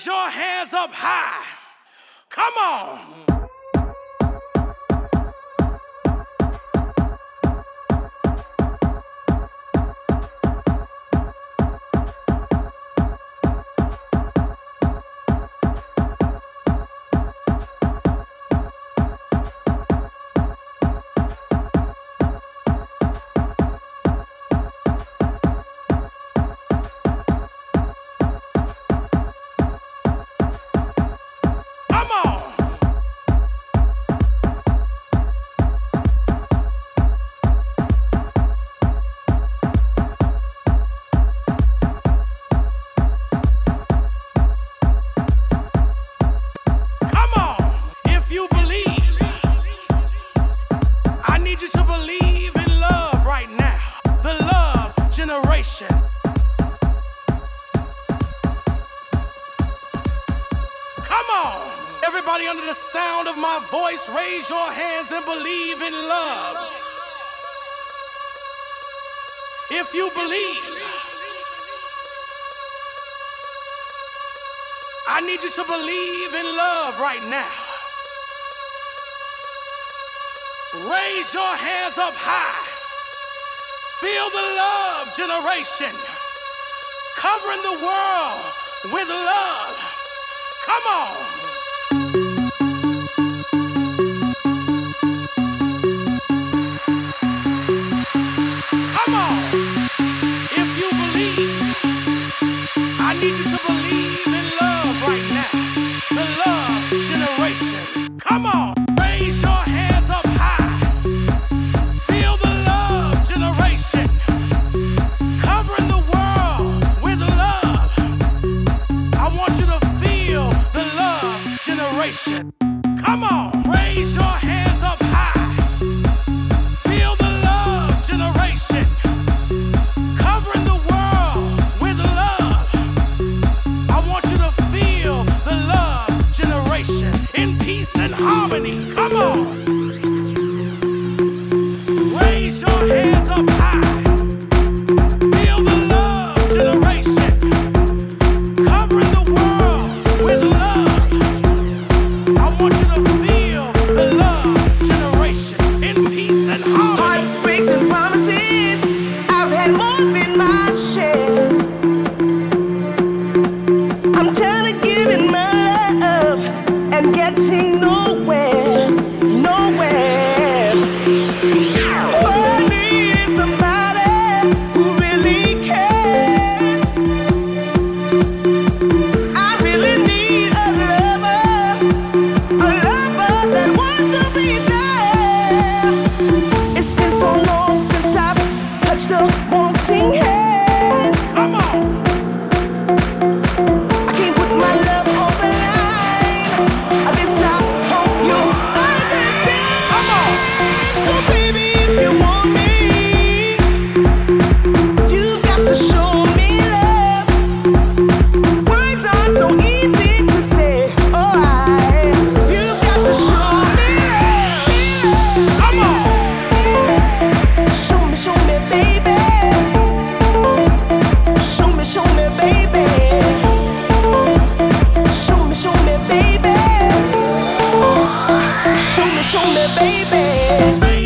Raise your hands up high. Come on. Come on. Everybody under the sound of my voice, raise your hands and believe in love. If you believe, I need you to believe in love right now. Raise your hands up high. Feel the love generation covering the world with love. Come on. need you to believe in love right now. The love generation. Come on. Come on. No nowhere. to me, baby.